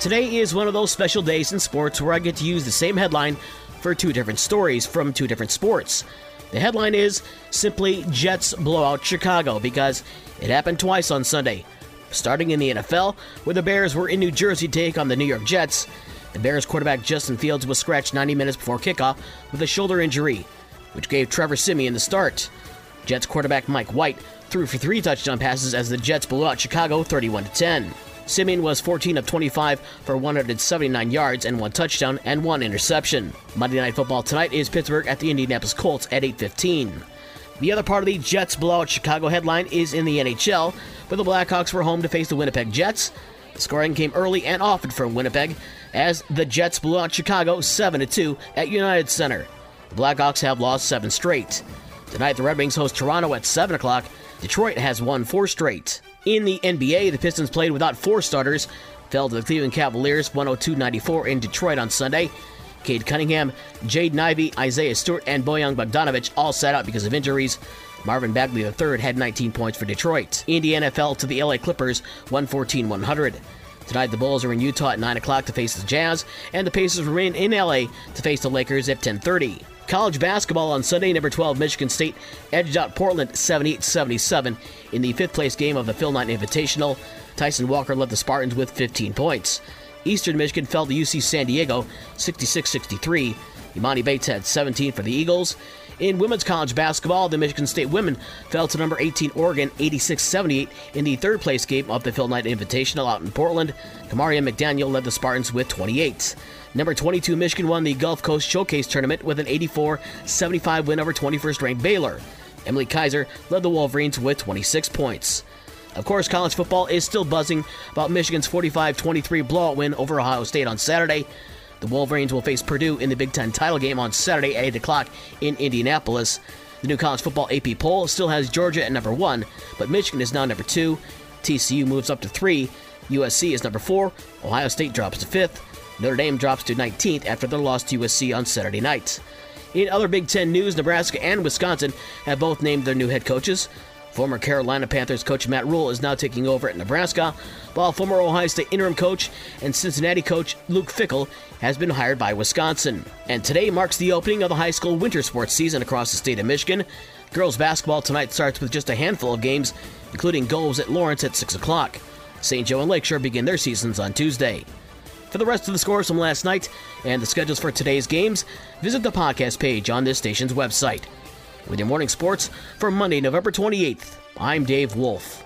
Today is one of those special days in sports where I get to use the same headline for two different stories from two different sports. The headline is simply Jets blowout Chicago because it happened twice on Sunday. Starting in the NFL, where the Bears were in New Jersey to take on the New York Jets, the Bears quarterback Justin Fields was scratched 90 minutes before kickoff with a shoulder injury, which gave Trevor Siemian the start. Jets quarterback Mike White threw for three touchdown passes as the Jets blew out Chicago 31 10. Siemian was 14 of 25 for 179 yards and one touchdown and one interception. Monday Night Football tonight is Pittsburgh at the Indianapolis Colts at 8:15. The other part of the Jets blowout Chicago headline is in the NHL, where the Blackhawks were home to face the Winnipeg Jets. The scoring came early and often from Winnipeg as the Jets blew out Chicago 7 2 at United Center. The Blackhawks have lost seven straight. Tonight, the Red Wings host Toronto at 7 o'clock. Detroit has won four straight. In the NBA, the Pistons played without four starters, fell to the Cleveland Cavaliers 102 94 in Detroit on Sunday. Cade Cunningham, Jaden Ivey, Isaiah Stewart, and Bojan Bogdanovich all sat out because of injuries. Marvin Bagley III had 19 points for Detroit. Indiana fell to the LA Clippers 114 100. Tonight, the Bulls are in Utah at 9 o'clock to face the Jazz, and the Pacers remain in LA to face the Lakers at 1030. College basketball on Sunday, number 12 Michigan State edged out Portland 78 77 in the fifth place game of the Phil Knight Invitational. Tyson Walker led the Spartans with 15 points. Eastern Michigan fell to UC San Diego 66 63. Emoni Bates had 17 for the Eagles. In women's college basketball, the Michigan State women fell to number 18 Oregon 86 78 in the third place game of the Phil Knight Invitational out in Portland. Kamaria McDaniel led the Spartans with 28. Number 22 Michigan won the Gulf Coast Showcase Tournament with an 84 75 win over 21st ranked Baylor. Emily Kiser led the Wolverines with 26 points. Of course, college football is still buzzing about Michigan's 45 23 blowout win over Ohio State on Saturday. The Wolverines will face Purdue in the Big Ten title game on Saturday at 8 o'clock in Indianapolis. The new college football AP poll still has Georgia at number one, but Michigan is now number two. TCU moves up to three. USC is number four. Ohio State drops to fifth. Notre Dame drops to 19th after their loss to USC on Saturday night. In other Big Ten news, Nebraska and Wisconsin have both named their new head coaches. Former Carolina Panthers coach Matt Rhule is now taking over at Nebraska, while former Ohio State interim coach and Cincinnati coach Luke Fickell has been hired by Wisconsin. And today marks the opening of the high school winter sports season across the state of Michigan. Girls basketball tonight starts with just a handful of games, including Gobles at Lawrence at 6 o'clock. St. Joe and Lakeshore begin their seasons on Tuesday. For the rest of the scores from last night and the schedules for today's games, visit the podcast page on this station's website. With your morning sports for Monday, November 28th, I'm Dave Wolf.